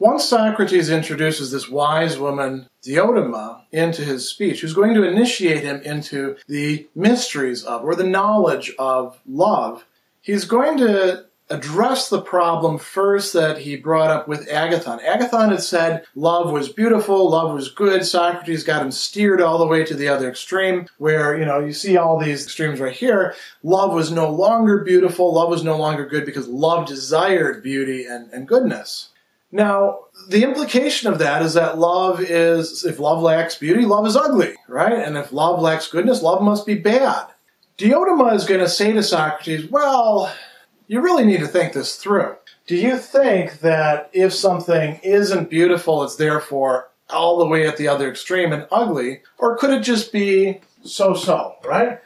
Once Socrates introduces this wise woman, Diotima, into his speech, who's going to initiate him into the mysteries of, or the knowledge of love, he's going to address the problem first that he brought up with Agathon. Agathon had said love was beautiful, love was good. Socrates got him steered all the way to the other extreme, where, you know, you see all these extremes right here. Love was no longer beautiful, love was no longer good because love desired beauty and, and goodness. Now, the implication of that is that love is, if love lacks beauty, love is ugly, right? And if love lacks goodness, love must be bad. Diotima is going to say to Socrates, well, you really need to think this through. Do you think that if something isn't beautiful, it's therefore all the way at the other extreme and ugly? Or could it just be so so, right?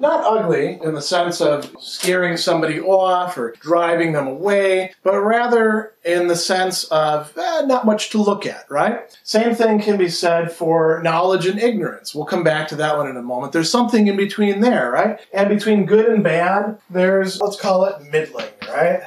Not ugly in the sense of scaring somebody off or driving them away, but rather in the sense of eh, not much to look at, right? Same thing can be said for knowledge and ignorance. We'll come back to that one in a moment. There's something in between there, right? And between good and bad, there's, let's call it middling, right?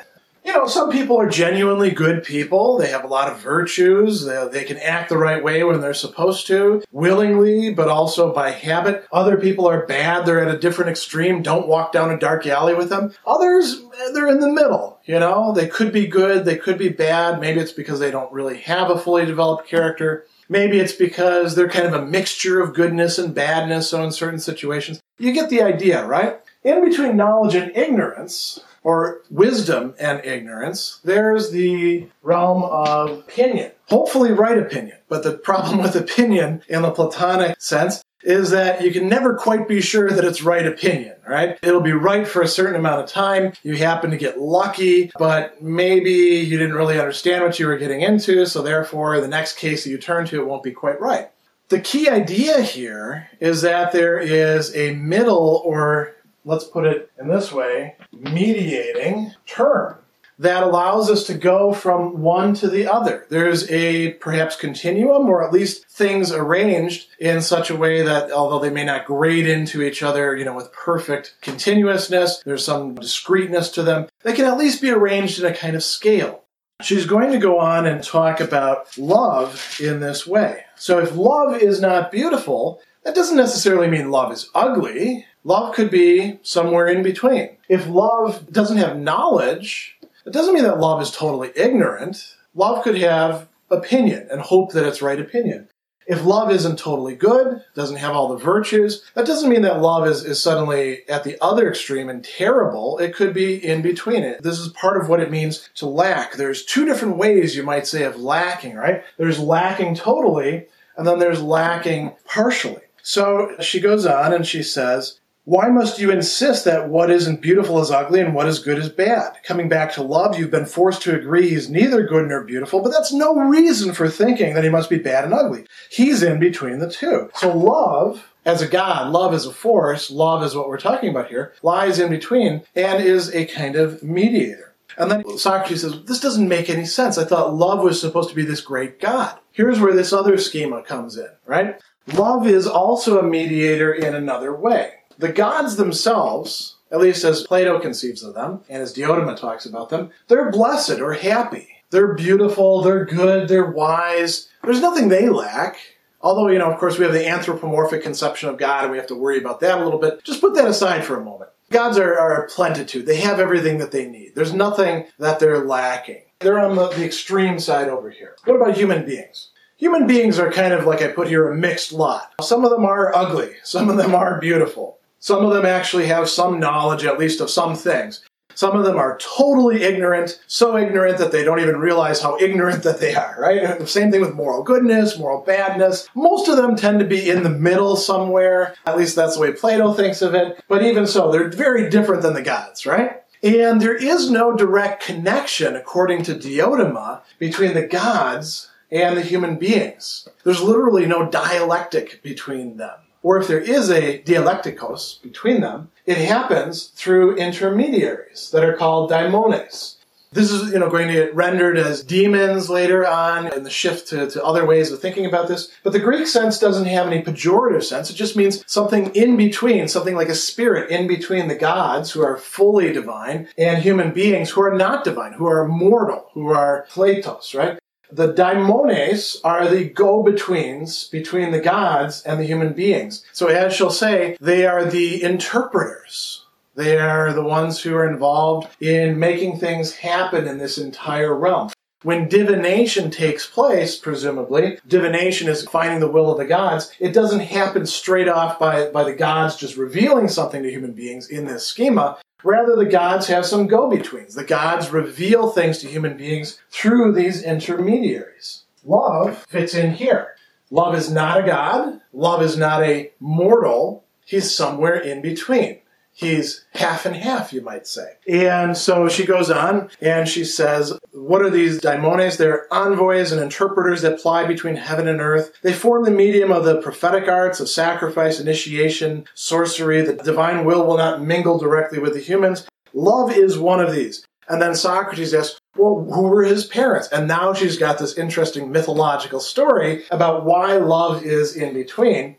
You know, some people are genuinely good people. They have a lot of virtues. They, they, can act the right way when they're supposed to, willingly, but also by habit. Other people are bad. They're at a different extreme. Don't walk down a dark alley with them. Others, they're in the middle. You know, they could be good. They could be bad. Maybe it's because they don't really have a fully developed character. Maybe it's because they're kind of a mixture of goodness and badness. So in certain situations, you get the idea, right? In between knowledge and ignorance, or wisdom and ignorance, there's the realm of opinion. Hopefully, right opinion. But the problem with opinion in the Platonic sense is that you can never quite be sure that it's right opinion, right? It'll be right for a certain amount of time. You happen to get lucky, but maybe you didn't really understand what you were getting into, so therefore the next case that you turn to, it won't be quite right. The key idea here is that there is a middle or let's put it in this way, mediating term that allows us to go from one to the other. There's a perhaps continuum or at least things arranged in such a way that although they may not grade into each other, you know, with perfect continuousness, there's some discreteness to them, they can at least be arranged in a kind of scale. She's going to go on and talk about love in this way. So if love is not beautiful, that doesn't necessarily mean love is ugly. Love could be somewhere in between. If love doesn't have knowledge, it doesn't mean that love is totally ignorant. Love could have opinion and hope that it's right opinion. If love isn't totally good, doesn't have all the virtues, that doesn't mean that love is, is suddenly at the other extreme and terrible. It could be in between it. This is part of what it means to lack. There's two different ways you might say of lacking, right? There's lacking totally, and then there's lacking partially. So she goes on and she says, why must you insist that what isn't beautiful is ugly and what is good is bad? Coming back to love, you've been forced to agree he's neither good nor beautiful, but that's no reason for thinking that he must be bad and ugly. He's in between the two. So love, as a God, love as a force, love is what we're talking about here, lies in between and is a kind of mediator. And then Socrates says, This doesn't make any sense. I thought love was supposed to be this great God. Here's where this other schema comes in, right? Love is also a mediator in another way. The gods themselves, at least as Plato conceives of them, and as Diotima talks about them, they're blessed or happy. They're beautiful, they're good, they're wise. There's nothing they lack. Although, you know, of course, we have the anthropomorphic conception of God and we have to worry about that a little bit. Just put that aside for a moment. Gods are, are a plentitude. They have everything that they need. There's nothing that they're lacking. They're on the, the extreme side over here. What about human beings? Human beings are kind of like I put here a mixed lot. Some of them are ugly, some of them are beautiful. Some of them actually have some knowledge, at least, of some things. Some of them are totally ignorant, so ignorant that they don't even realize how ignorant that they are, right? The same thing with moral goodness, moral badness. Most of them tend to be in the middle somewhere. At least that's the way Plato thinks of it. But even so, they're very different than the gods, right? And there is no direct connection, according to Diotima, between the gods and the human beings. There's literally no dialectic between them. or if there is a dialecticos between them, it happens through intermediaries that are called daimones. This is, you know, going to get rendered as demons later on in the shift to, to other ways of thinking about this. But the Greek sense doesn't have any pejorative sense. It just means something in between, something like a spirit in between the gods who are fully divine and human beings who are not divine, who are mortal, who are platos, right? The daimones are the go-betweens between the gods and the human beings. So as she'll say, they are the interpreters they are the ones who are involved in making things happen in this entire realm. When divination takes place, presumably, divination is finding the will of the gods, it doesn't happen straight off by, by the gods just revealing something to human beings in this schema. Rather, the gods have some go betweens. The gods reveal things to human beings through these intermediaries. Love fits in here. Love is not a god, love is not a mortal, he's somewhere in between. He's half and half, you might say. And so she goes on and she says, What are these daimones? They're envoys and interpreters that ply between heaven and earth. They form the medium of the prophetic arts of sacrifice, initiation, sorcery. The divine will will not mingle directly with the humans. Love is one of these. And then Socrates asks, well, who were his parents? And now she's got this interesting mythological story about why love is in between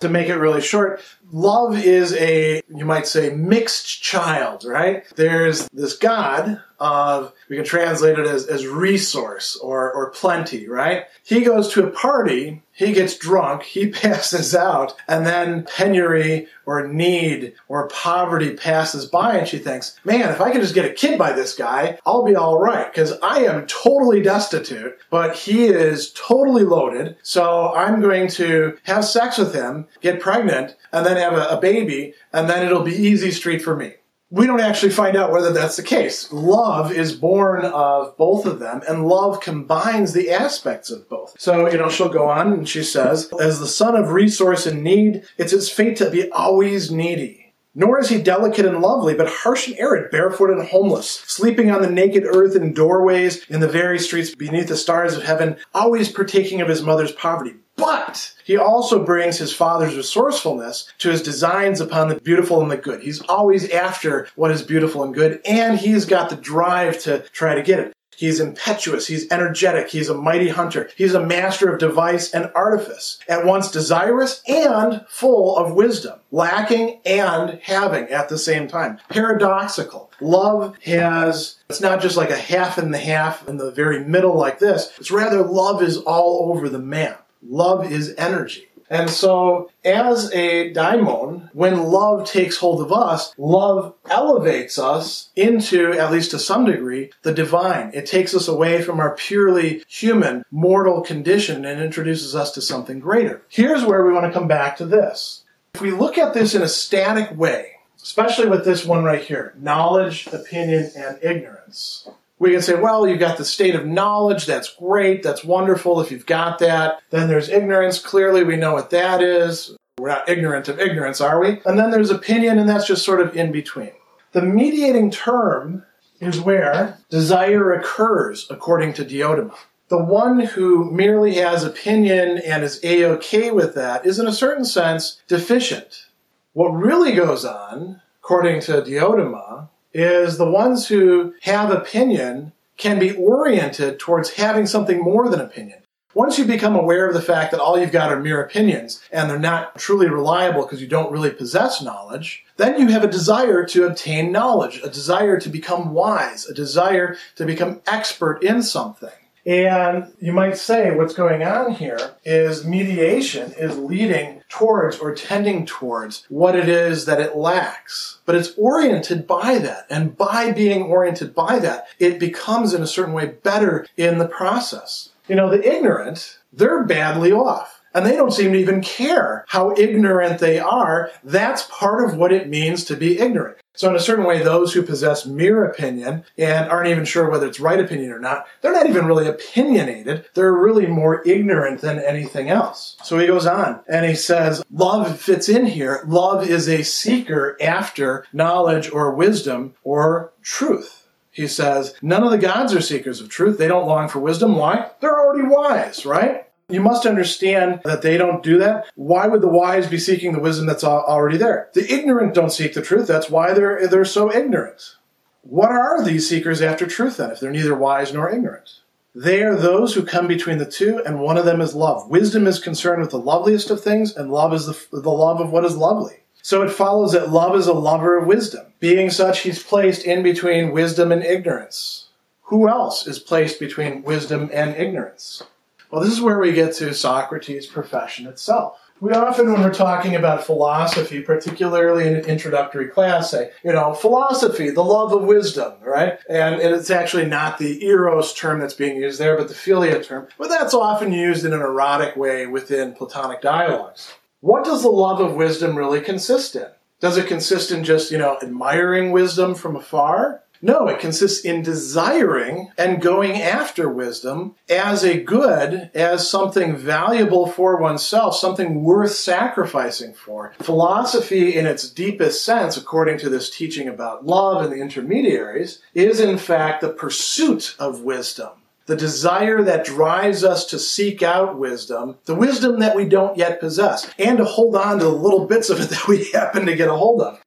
to make it really short, love is a, you might say, mixed child, right? There's this God of, we can translate it as, as resource or, or plenty, right? He goes to a party, he gets drunk, he passes out, and then penury or need or poverty passes by and she thinks, man, if I could just get a kid by this guy, I'll be all right because I am totally destitute, but he is totally loaded. So I'm going to have sex with him, get pregnant, and then have a, a baby, and then it'll be easy street for me we don't actually find out whether that's the case. Love is born of both of them, and love combines the aspects of both. So, you know, she'll go on and she says, As the son of resource and need, it's his fate to be always needy. Nor is he delicate and lovely, but harsh and arid, barefoot and homeless, sleeping on the naked earth in doorways, in the very streets beneath the stars of heaven, always partaking of his mother's poverty, but he also brings his father's resourcefulness to his designs upon the beautiful and the good. He's always after what is beautiful and good, and he's got the drive to try to get it. He's impetuous, he's energetic, he's a mighty hunter, he's a master of device and artifice, at once desirous and full of wisdom, lacking and having at the same time. Paradoxical. Love has, it's not just like a half and the half in the very middle like this, it's rather love is all over the map. Love is energy. And so, as a daimon, when love takes hold of us, love elevates us into, at least to some degree, the divine. It takes us away from our purely human, mortal condition and introduces us to something greater. Here's where we want to come back to this. If we look at this in a static way, especially with this one right here knowledge, opinion, and ignorance we can say, well, you've got the state of knowledge. That's great. That's wonderful if you've got that. Then there's ignorance. Clearly, we know what that is. We're not ignorant of ignorance, are we? And then there's opinion, and that's just sort of in between. The mediating term is where desire occurs, according to Diotima. The one who merely has opinion and is a okay with that is, in a certain sense, deficient. What really goes on, according to Diotima, is the ones who have opinion can be oriented towards having something more than opinion. Once you become aware of the fact that all you've got are mere opinions and they're not truly reliable because you don't really possess knowledge, then you have a desire to obtain knowledge, a desire to become wise, a desire to become expert in something. And you might say what's going on here is mediation is leading towards or tending towards what it is that it lacks. But it's oriented by that. And by being oriented by that, it becomes in a certain way better in the process. You know, the ignorant, they're badly off and they don't seem to even care how ignorant they are. That's part of what it means to be ignorant. So, in a certain way, those who possess mere opinion and aren't even sure whether it's right opinion or not, they're not even really opinionated. They're really more ignorant than anything else. So he goes on and he says, Love fits in here. Love is a seeker after knowledge or wisdom or truth. He says, None of the gods are seekers of truth. They don't long for wisdom. Why? They're already wise, right? You must understand that they don't do that. Why would the wise be seeking the wisdom that's already there? The ignorant don't seek the truth. That's why they're, they're so ignorant. What are these seekers after truth then, if they're neither wise nor ignorant? They are those who come between the two, and one of them is love. Wisdom is concerned with the loveliest of things, and love is the, the love of what is lovely. So it follows that love is a lover of wisdom. Being such, he's placed in between wisdom and ignorance. Who else is placed between wisdom and ignorance? Well, this is where we get to Socrates' profession itself. We often, when we're talking about philosophy, particularly in an introductory class, say, you know, philosophy, the love of wisdom, right? And, and it's actually not the eros term that's being used there, but the philia term. But that's often used in an erotic way within Platonic dialogues. What does the love of wisdom really consist in? Does it consist in just, you know, admiring wisdom from afar? No, it consists in desiring and going after wisdom as a good, as something valuable for oneself, something worth sacrificing for. Philosophy, in its deepest sense, according to this teaching about love and the intermediaries, is in fact the pursuit of wisdom the desire that drives us to seek out wisdom, the wisdom that we don't yet possess, and to hold on to the little bits of it that we happen to get a hold of.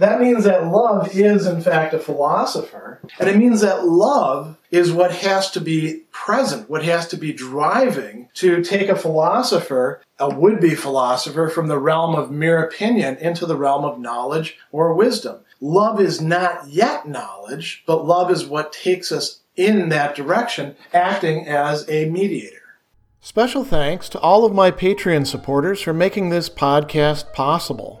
That means that love is, in fact, a philosopher. And it means that love is what has to be present, what has to be driving to take a philosopher, a would be philosopher, from the realm of mere opinion into the realm of knowledge or wisdom. Love is not yet knowledge, but love is what takes us in that direction, acting as a mediator. Special thanks to all of my Patreon supporters for making this podcast possible.